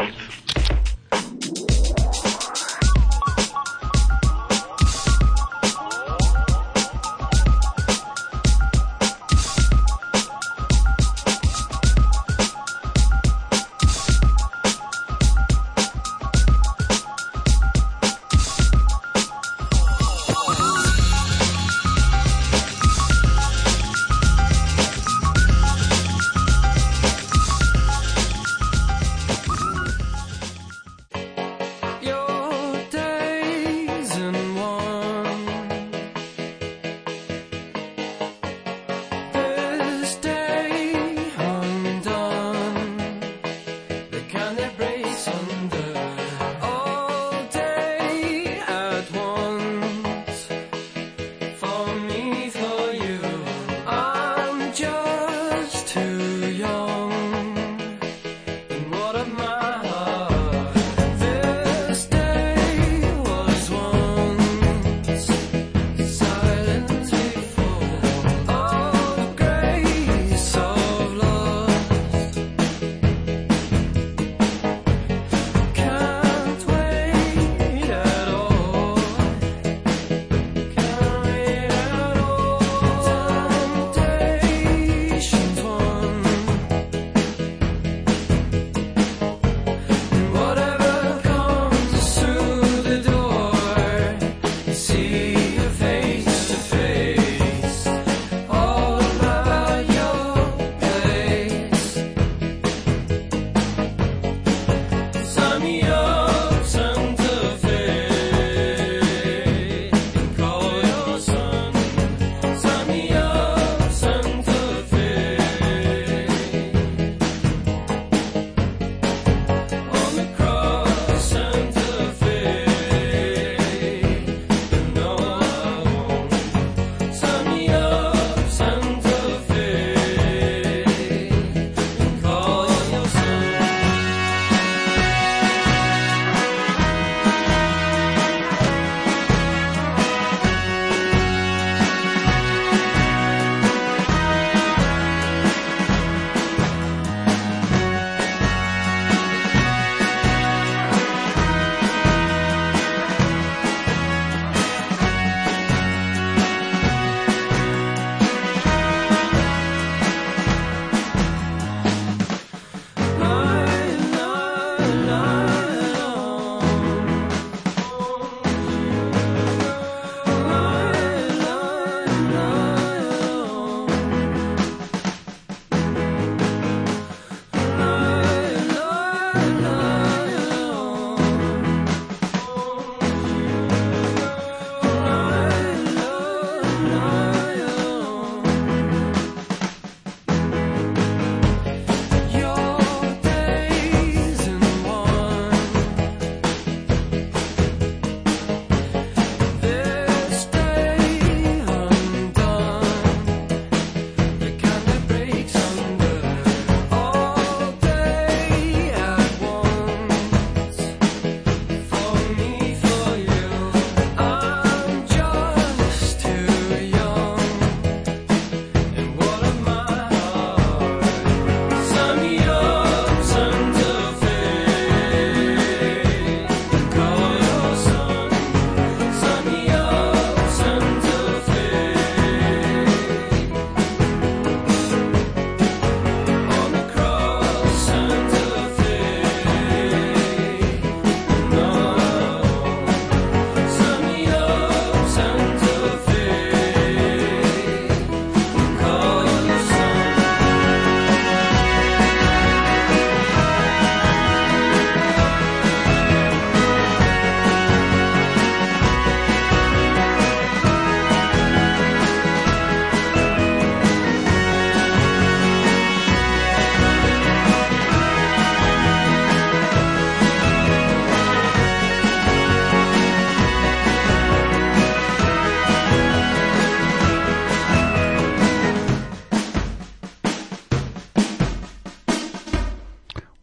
eighth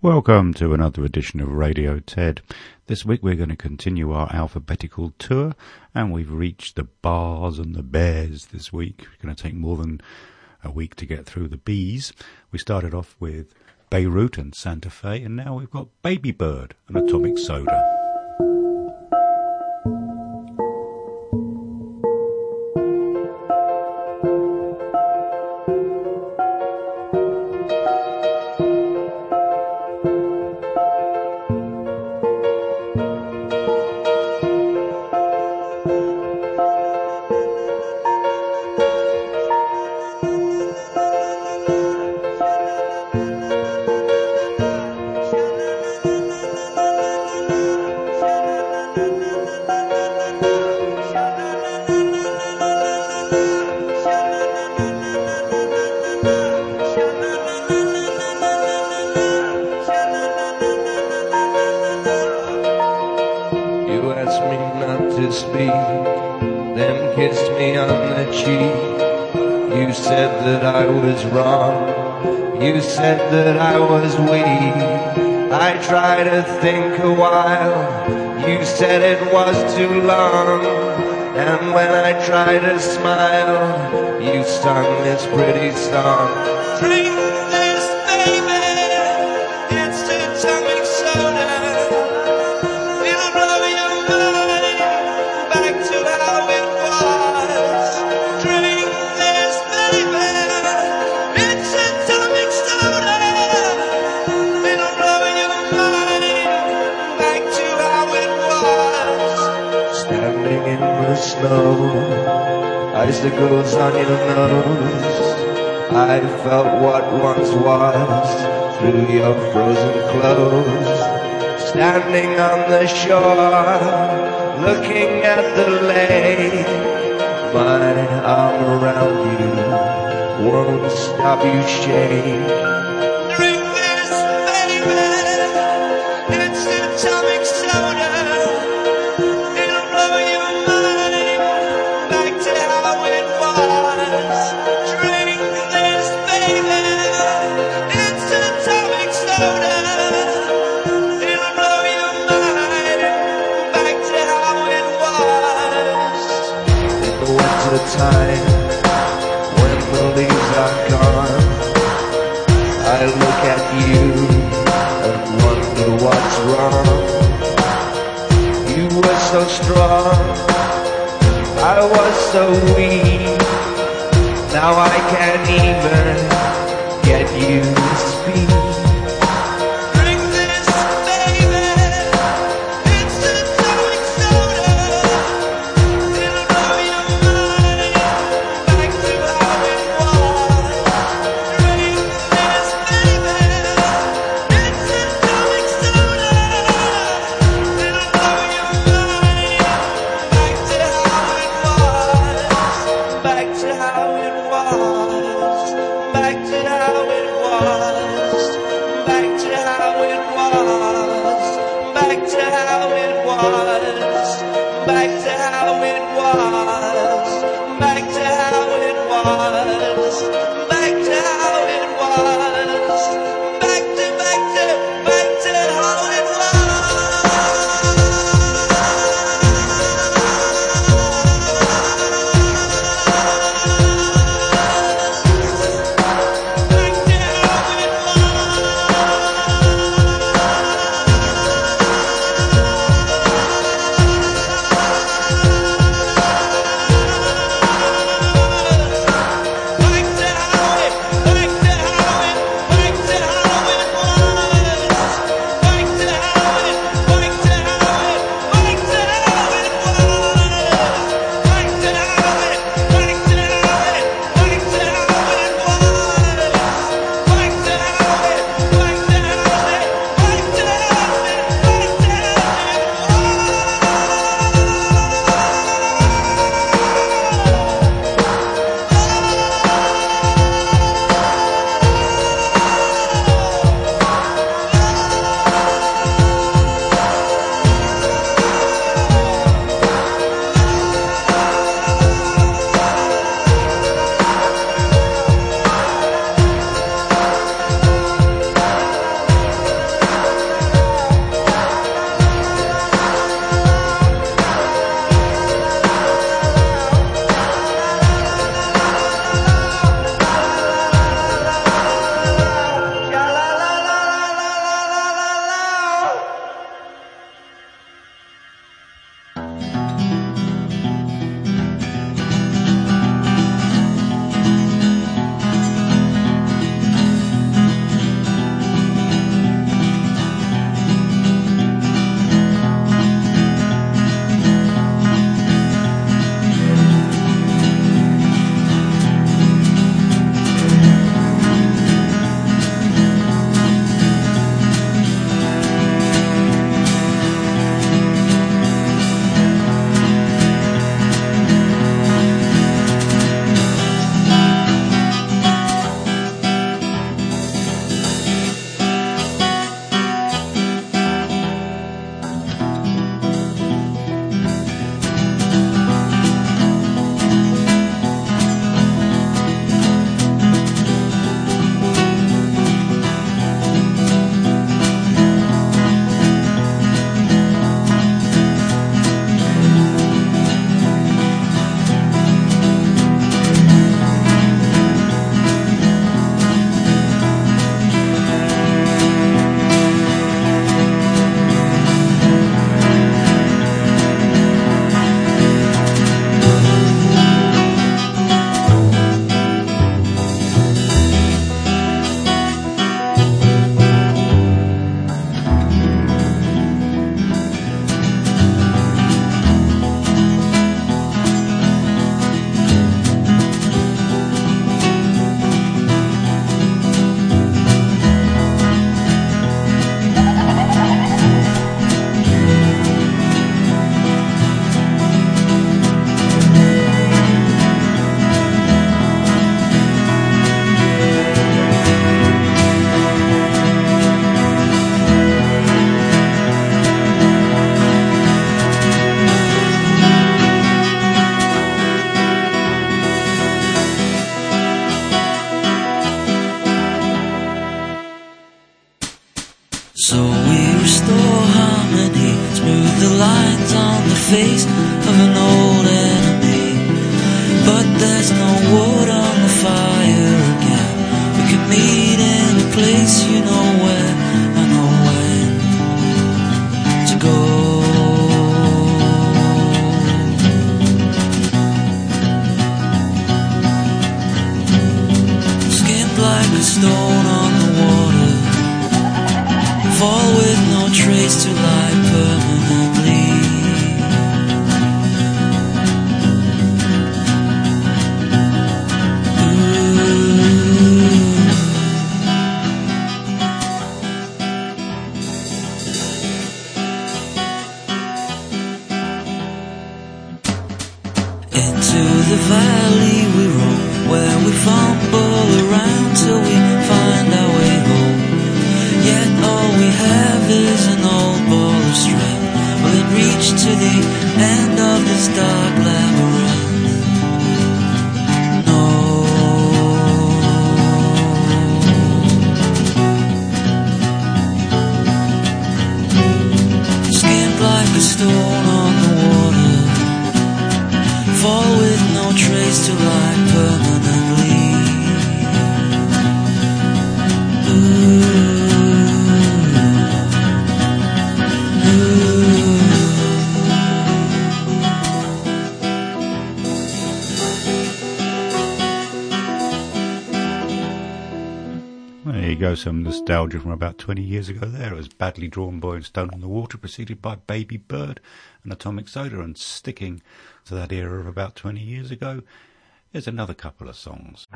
Welcome to another edition of Radio TED. This week we're going to continue our alphabetical tour and we've reached the bars and the bears this week. It's going to take more than a week to get through the bees. We started off with Beirut and Santa Fe and now we've got Baby Bird and Atomic Soda. You said that I was wrong. You said that I was weak. I tried to think a while. You said it was too long. And when I tried to smile, you sung this pretty song. Obstacles unnoticed I felt what once was Through your frozen clothes. Standing on the shore Looking at the lake My arm around you Won't stop you shake arm. I look at you and wonder what's wrong. You were so strong, I was so weak. Now I can't even get you to speak. The valley we roam, where we fumble around till we find our way home. Yet all we have is an old ball of string. Will it reach to the end of this dark labyrinth? Nostalgia from about 20 years ago there. It was Badly Drawn Boy and Stone on the Water, preceded by Baby Bird and Atomic Soda, and sticking to that era of about 20 years ago, here's another couple of songs.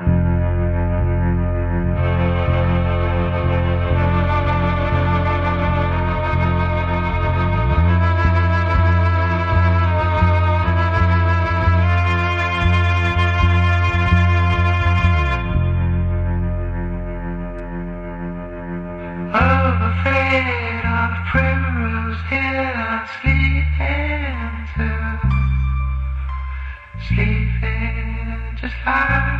Sleeping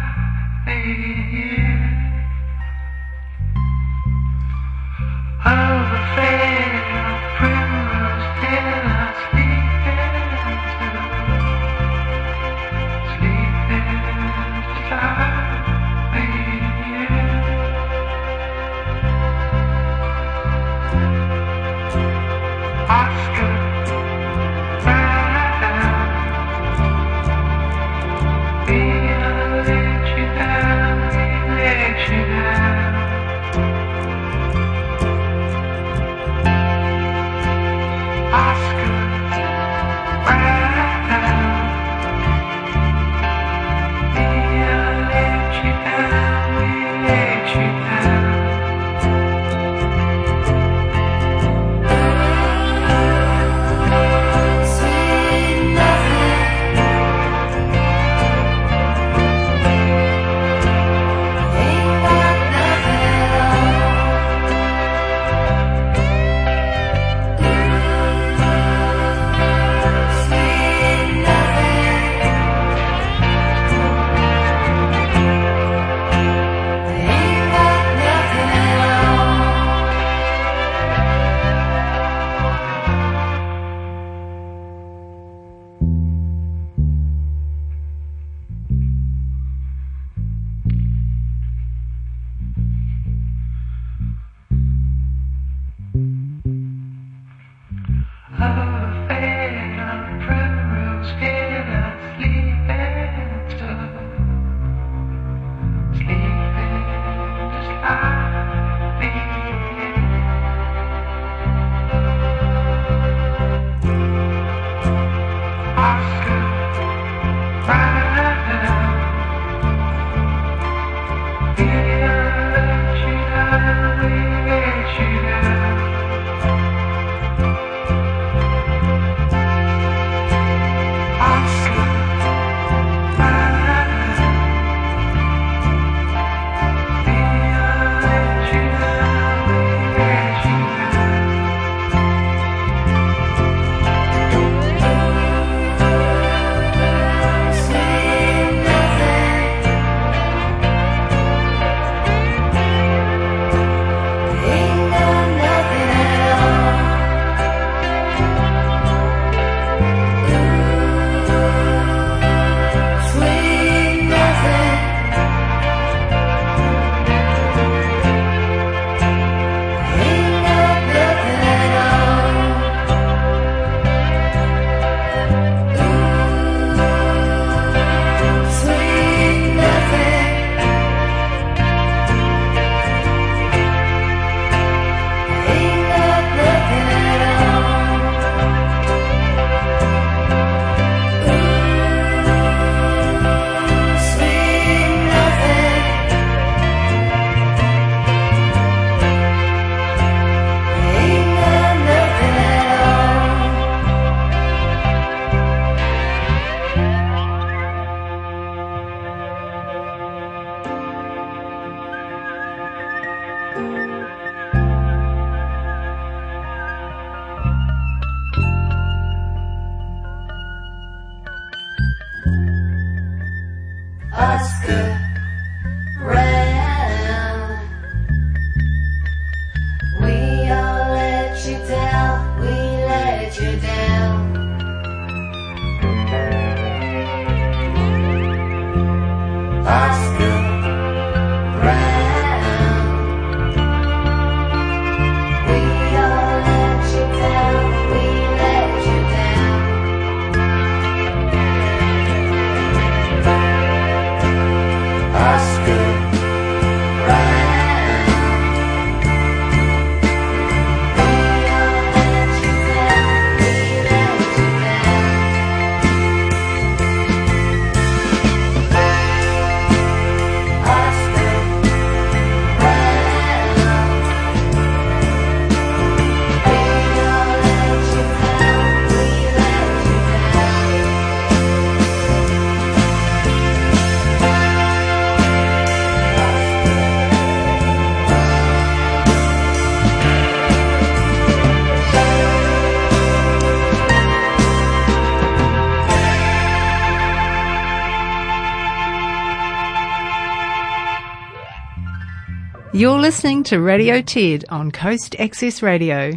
You're listening to Radio TED on Coast Access Radio.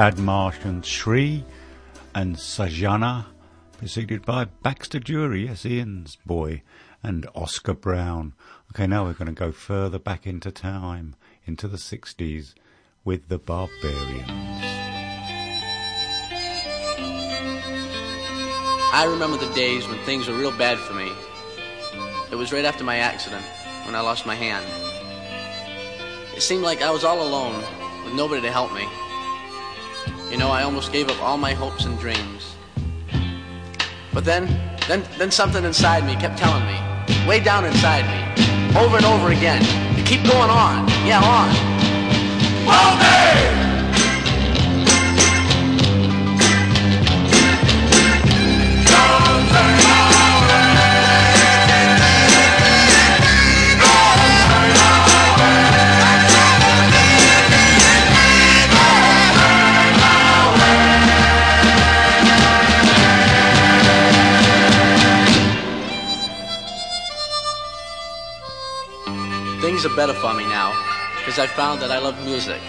Had Bad Martian Shri and Sajana, preceded by Baxter Dury, yes, Ian's boy, and Oscar Brown. Okay, now we're going to go further back into time, into the 60s, with the Barbarians. I remember the days when things were real bad for me. It was right after my accident, when I lost my hand. It seemed like I was all alone, with nobody to help me. You know, I almost gave up all my hopes and dreams. But then, then, then something inside me kept telling me, way down inside me, over and over again, to keep going on, yeah, on. Things are better for me now, because I found that I love music.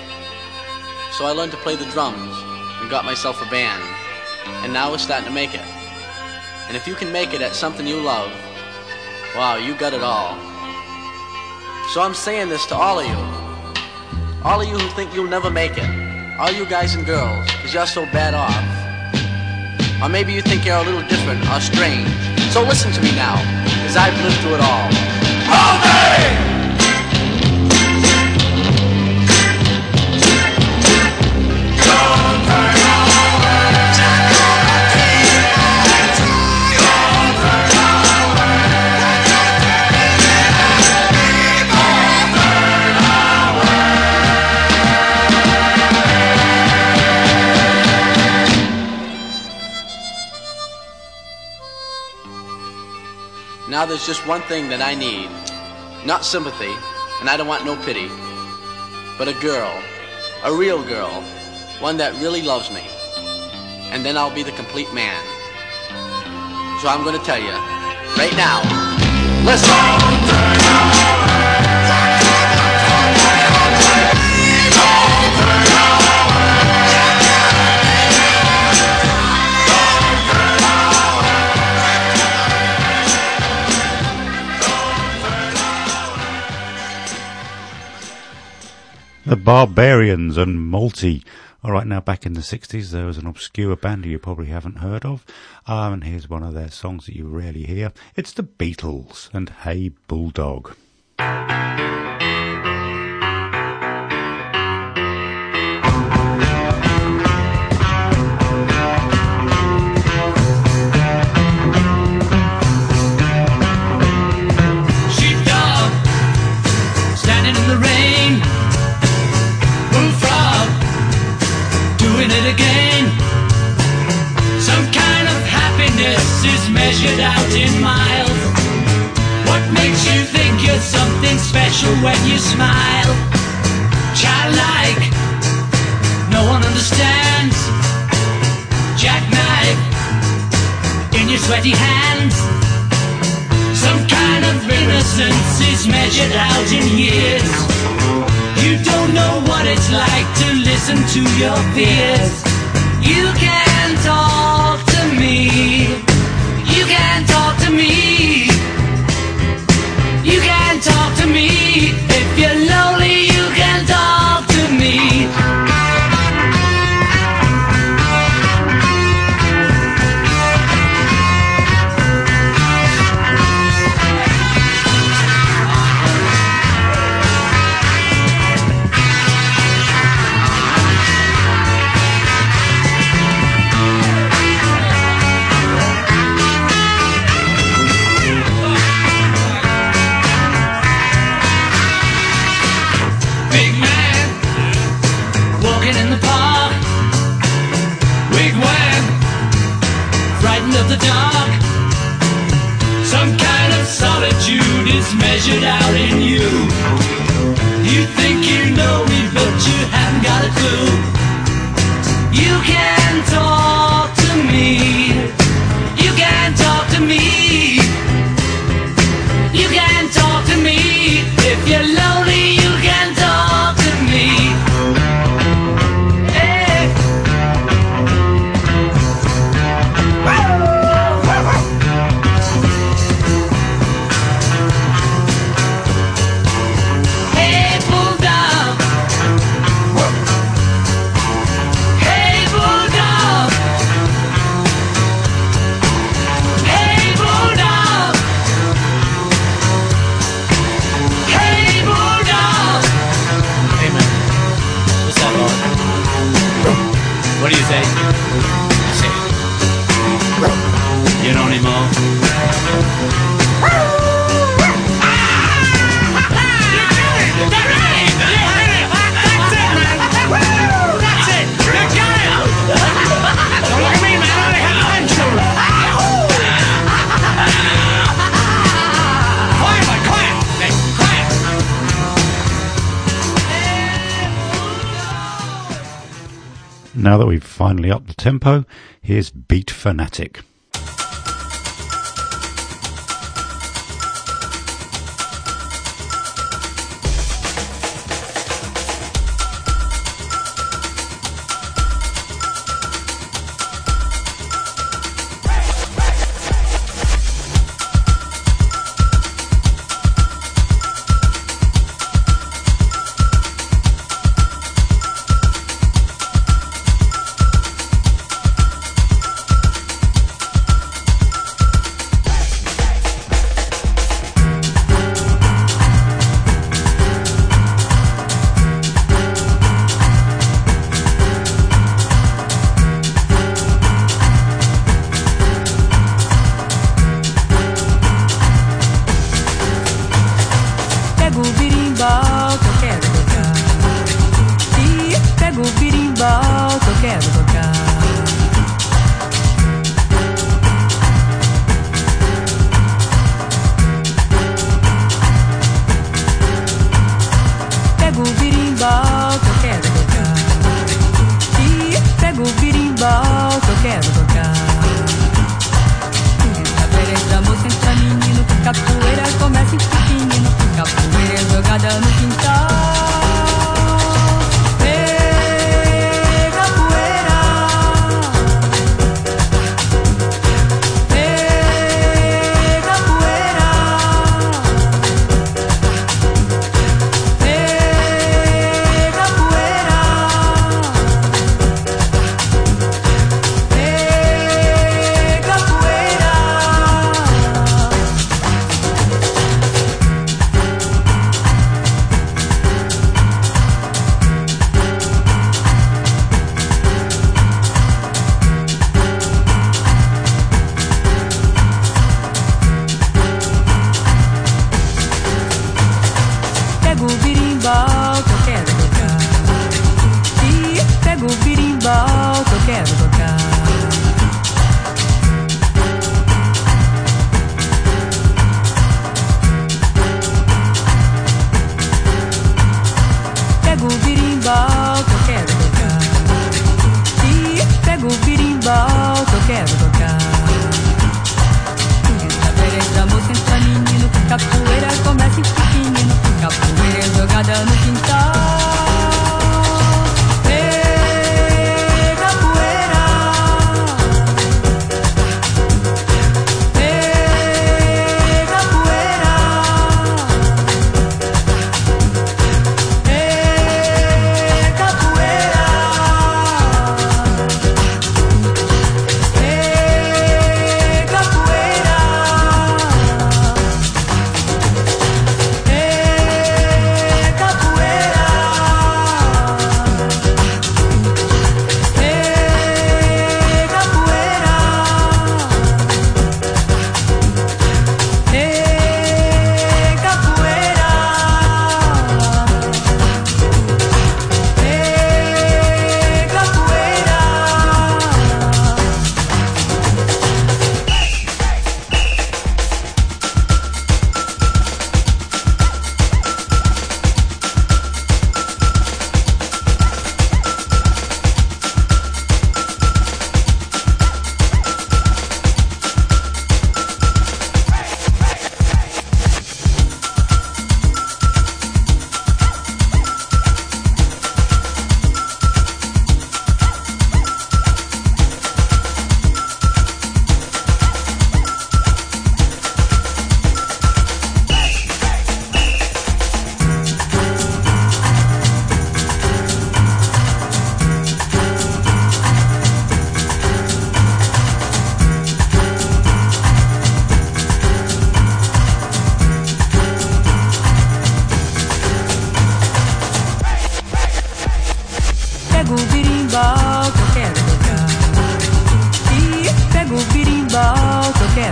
So I learned to play the drums and got myself a band. And now we're starting to make it. And if you can make it at something you love, wow, you got it all. So I'm saying this to all of you. All of you who think you'll never make it. All you guys and girls, because you're so bad off. Or maybe you think you're a little different or strange. So listen to me now, because I've lived through it all. Now there's just one thing that I need. Not sympathy, and I don't want no pity. But a girl. A real girl. One that really loves me. And then I'll be the complete man. So I'm gonna tell you, right now, listen! The Barbarians and Moulty. All right, now back in the 60s, there was an obscure band you probably haven't heard of. Um, and here's one of their songs that you rarely hear. It's the Beatles and Hey Bulldog. Tempo, here's Beat Fanatic.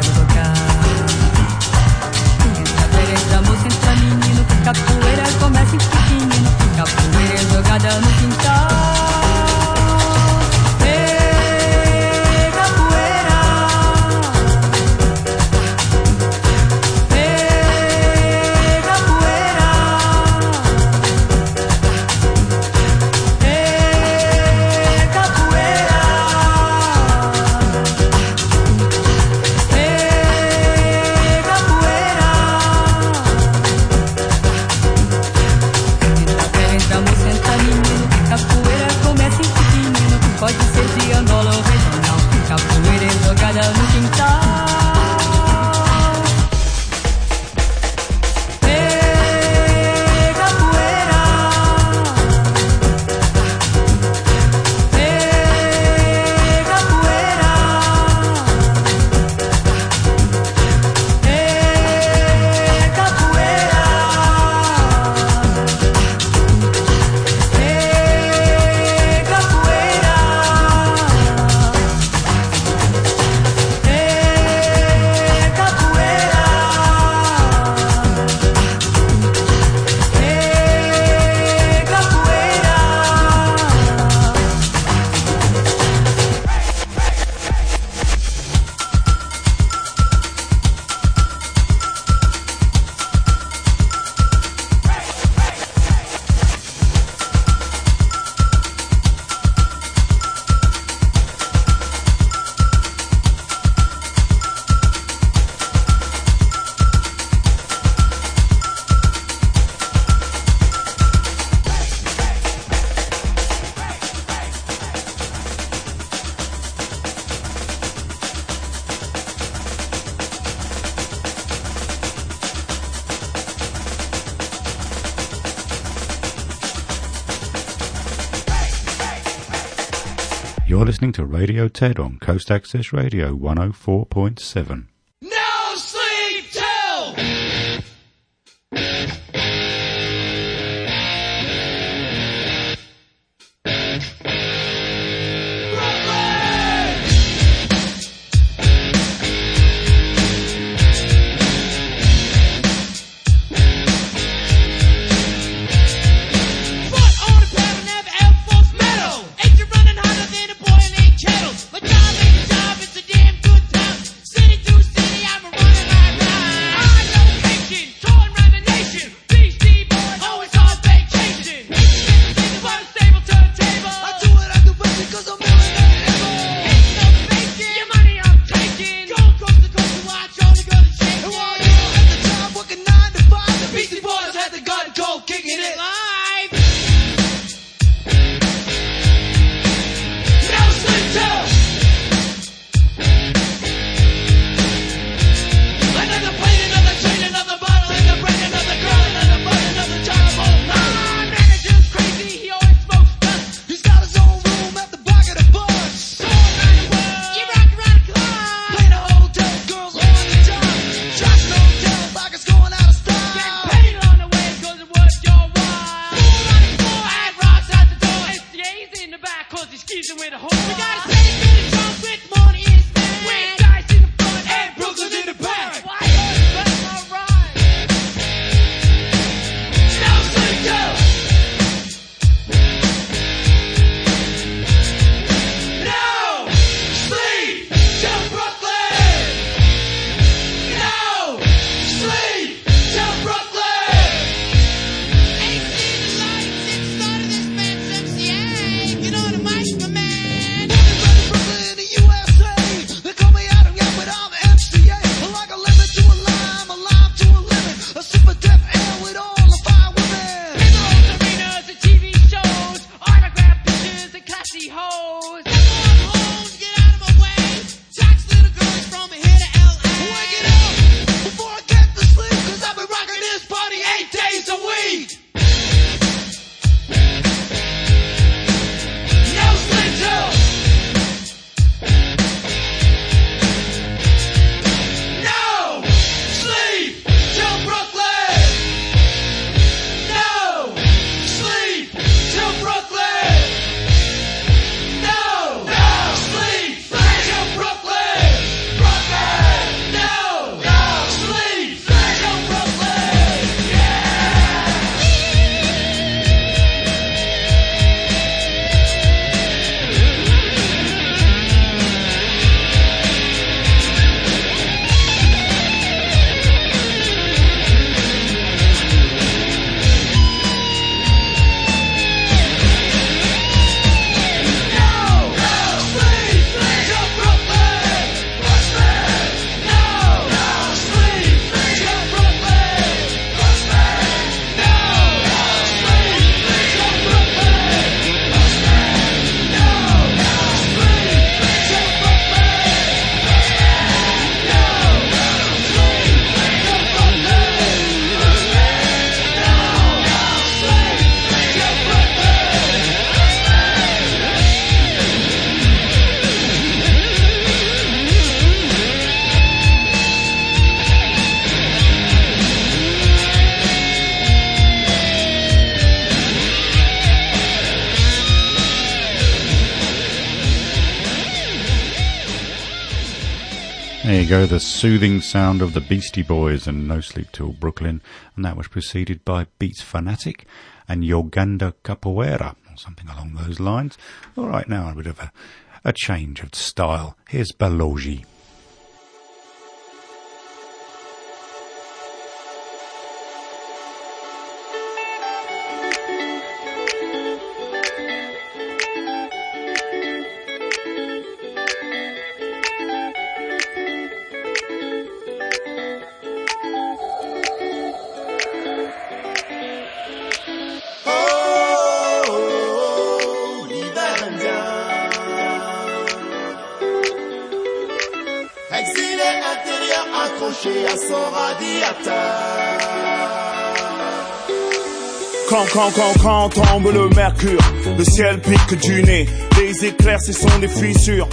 Everybody listening to Radio TED on Coast Access Radio 104.7. The soothing sound of the Beastie Boys and No Sleep Till Brooklyn, and that was preceded by Beats Fanatic and Yoganda Capoeira, or something along those lines. All right, now a bit of a, a change of style. Here's Baloji. Quand, quand, quand, tombe le mercure, le ciel pique du nez. Les éclairs, ce sont des fissures.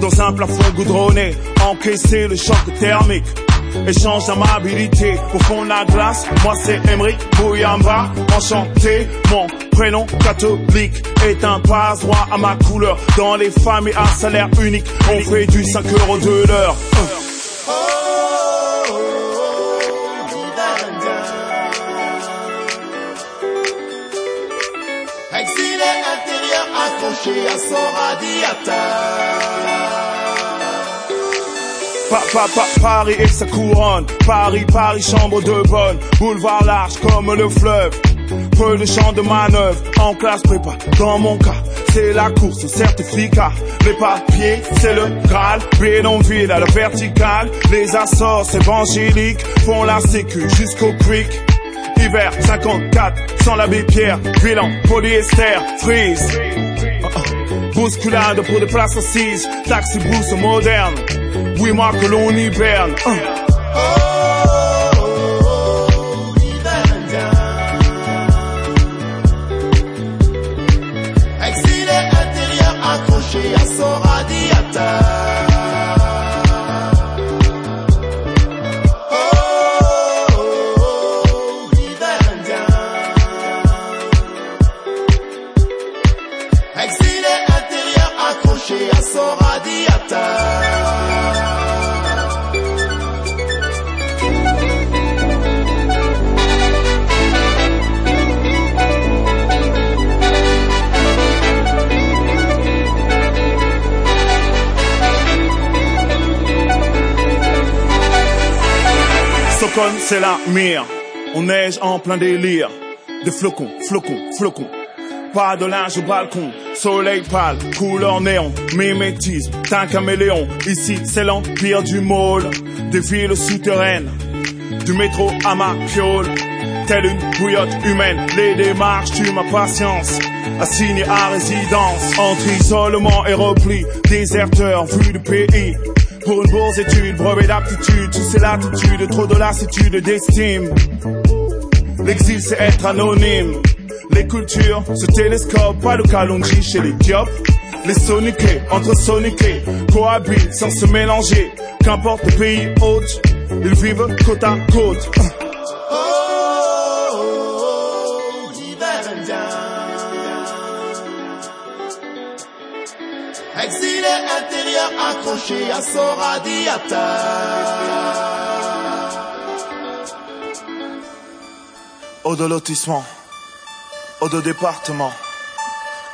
Dans un plafond goudronné, encaisser le choc thermique. Échange d'amabilité au fond de la glace. Moi c'est Emery Bouyamba, enchanté. Mon prénom catholique est un passe-droit à ma couleur. Dans les familles à salaire unique, on fait du 5 euros de l'heure. Exilé Paris et sa couronne. Paris, Paris, chambre de bonne. Boulevard large comme le fleuve. Peu de champs de manœuvre. En classe prépa, dans mon cas, c'est la course au certificat. Les papiers, c'est le Graal. Bédonville à la verticale. Les assorts évangéliques font la sécu jusqu'au creek. Hiver 54, sans l'abbé Pierre. Bilan, polyester, freeze. Ah. Bousculade pour des places assises. Taxi brousse moderne. Oui, moi que l'on hiberne. Ah. Exilé intérieur accroché à son radiateur. C'est la mire. On neige en plein délire. Des flocons, flocons, flocons. Pas de linge au balcon. Soleil pâle, couleur néon. Mimétisme, t'es un caméléon. Ici, c'est l'empire du môle. Des villes souterraines. Du métro à ma fiole. Telle une bouillotte humaine. Les démarches tuent ma patience. Assigné à résidence. Entre isolement et repli. Déserteur, vu du pays. Pour une bourse étude, brevet d'aptitude, tu sais l'attitude, trop de lassitude d'estime. L'exil c'est être anonyme. Les cultures se télescopent, pas le calonji chez les diop. Les soniqués, entre soniqués, cohabitent sans se mélanger. Qu'importe le pays hôte, ils vivent côte à côte. intérieur accroché à son radiateur. Au de lotissement, au de département,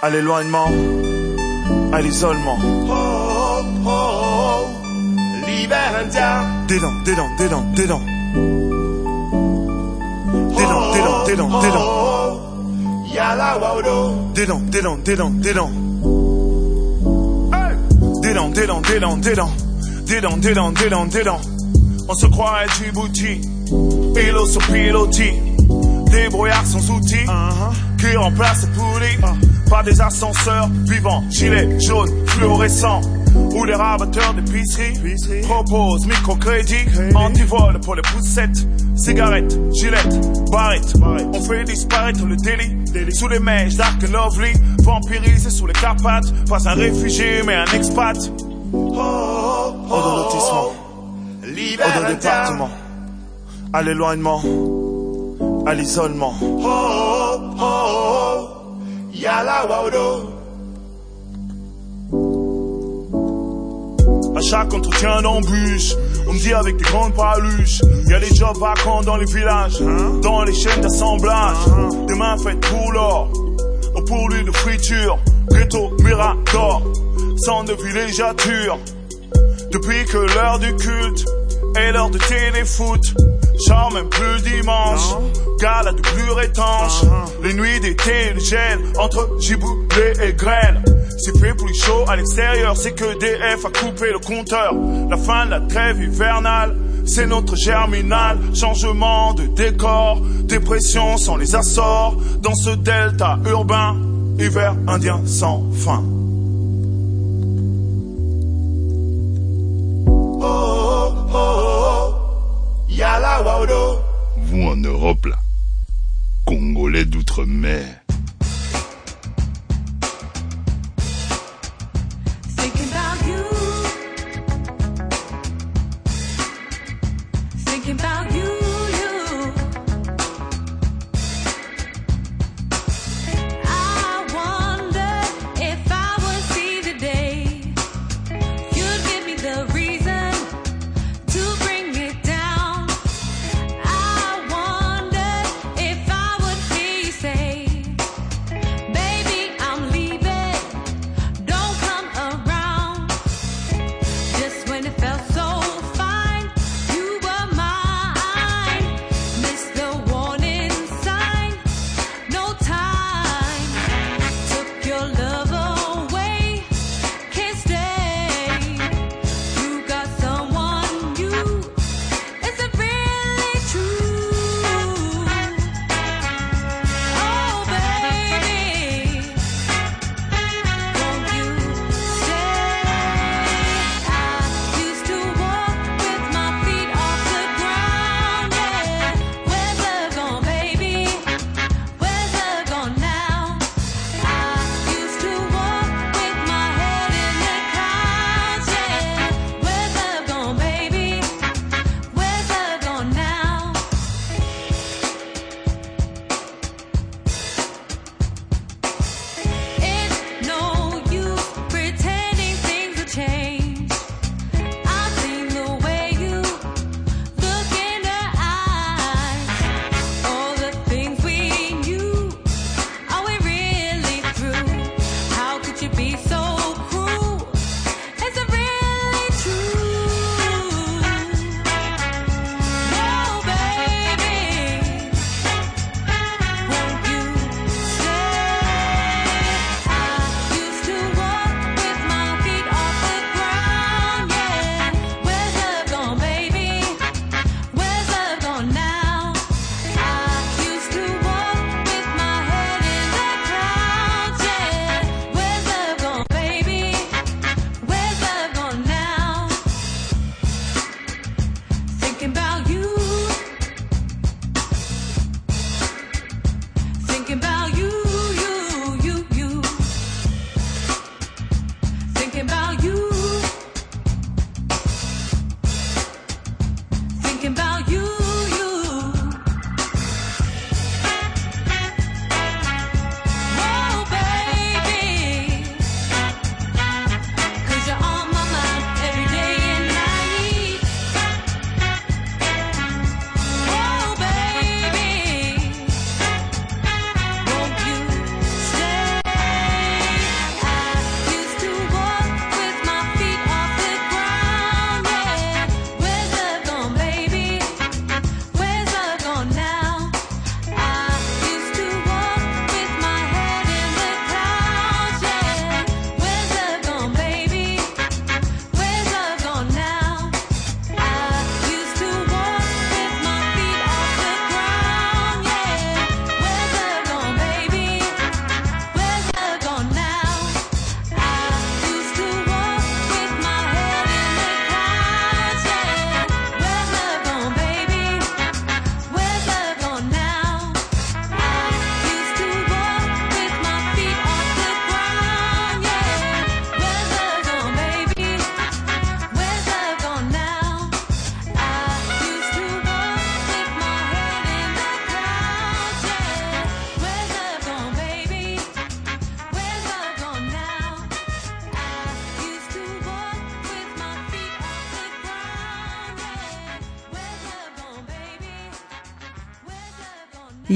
à l'éloignement, à l'isolement. Oh, oh, oh, libère indien. Dédans, dédans, dédans, dédans. Dédans, dédans, dédans, dédans. Yala waudo. Dédans, dédans, dédans, dédans. Délan, délan, délan, délan. Délan, délan, délan, délan. On se croit à Djibouti. Pilo sur piloti. Des brouillards sans outils. Uh-huh. Qui remplacent les poulies uh. par des ascenseurs vivants. Gilets jaunes, fluorescent. Ou les rabatteurs d'épicerie proposent microcrédit, antivol pour les poussettes, cigarettes, gilettes, barrettes. On fait disparaître le délit. Sous les mèches d'Arc Lovely, vampirisé sous les Carpates, pas un réfugié mais un expat. Oh, oh, l'hiver au département, à l'éloignement, à l'isolement. Oh, oh, oh, oh, yala waudo. À chaque entretien d'embûche, on me dit avec des grandes paluches, y a des jobs vacants dans les villages, dans les chaînes d'assemblage, des mains faites pour l'or, au pourlu de friture, ghetto Mirador, centre de villégiature. Depuis que l'heure du culte est l'heure de téléfoot, genre même plus dimanche, gala de plus étanche, les nuits d'été, le gel entre giboulée et grêle. S'il fait plus chaud à l'extérieur, c'est que DF a coupé le compteur. La fin de la trêve hivernale, c'est notre germinal. Changement de décor, dépression sans les assorts. Dans ce delta urbain, hiver indien sans fin. Oh, oh, oh, oh, yala waudo. Vous en Europe, là, Congolais d'outre d'outre-mer.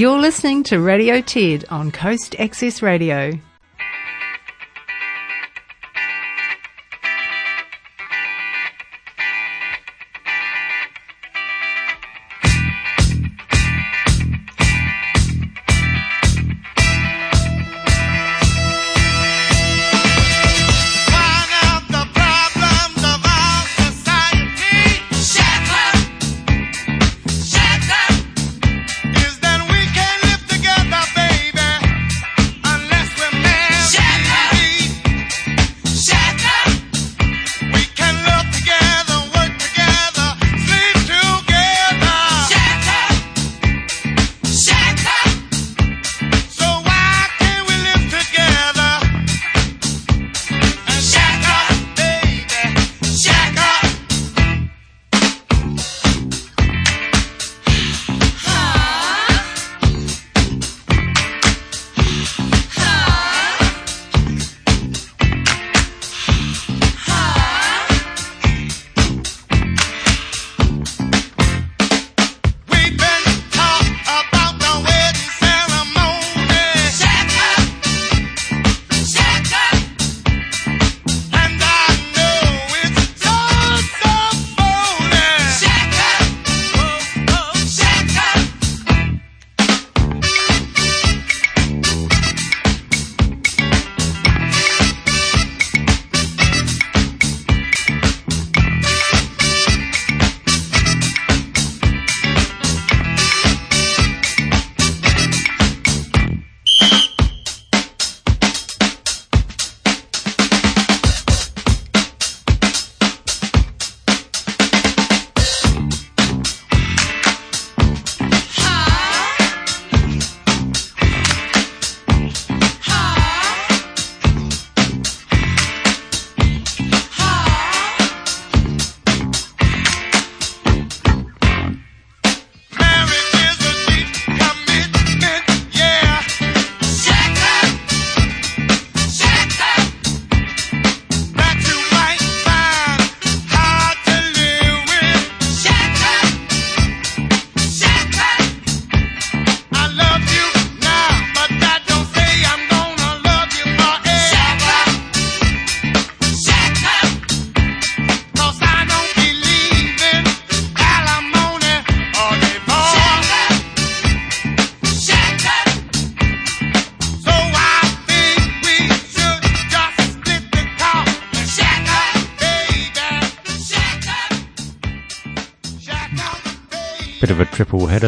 You're listening to Radio TED on Coast Access Radio.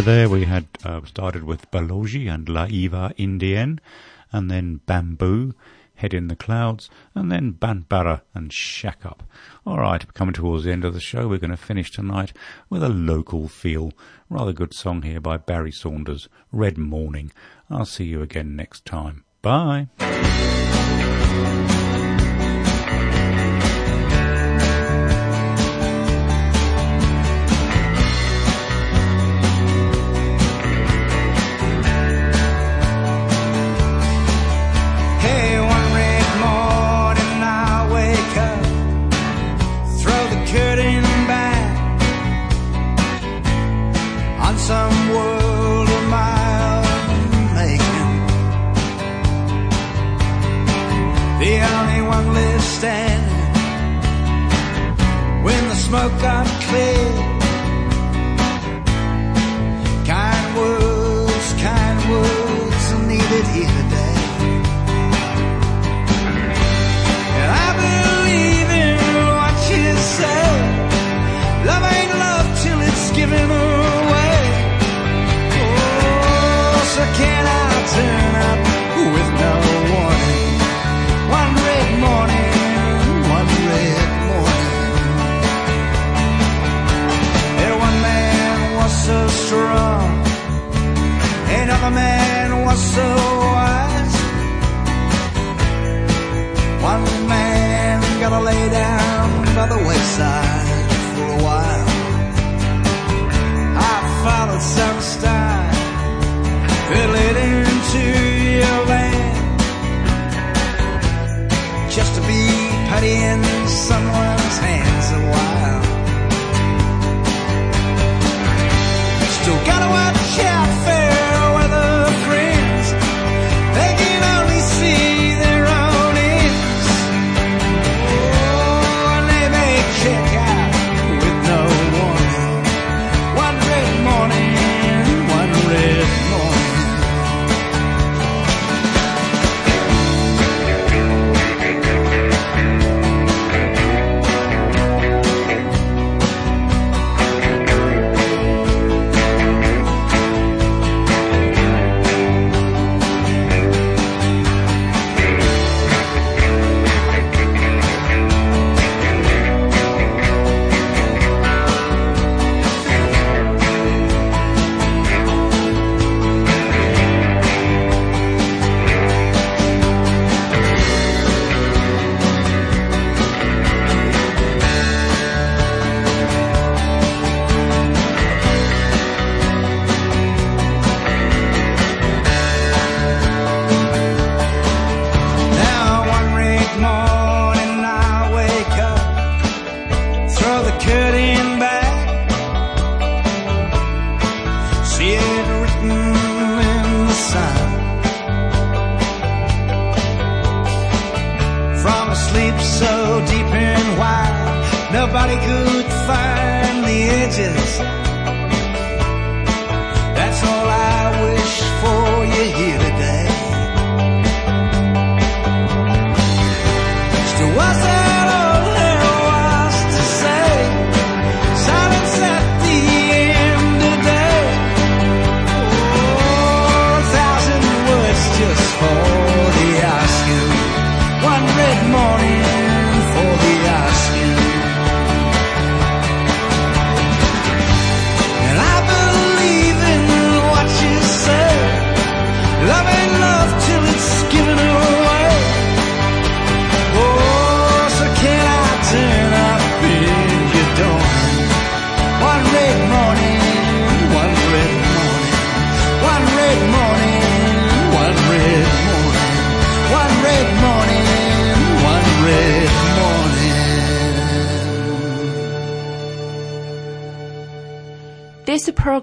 There, we had uh, started with Baloji and La Iva and then Bamboo, Head in the Clouds, and then Banbarra and Shack Up. All right, coming towards the end of the show, we're going to finish tonight with a local feel. Rather good song here by Barry Saunders, Red Morning. I'll see you again next time. Bye. some world making. The only one left standing when the smoke got clear.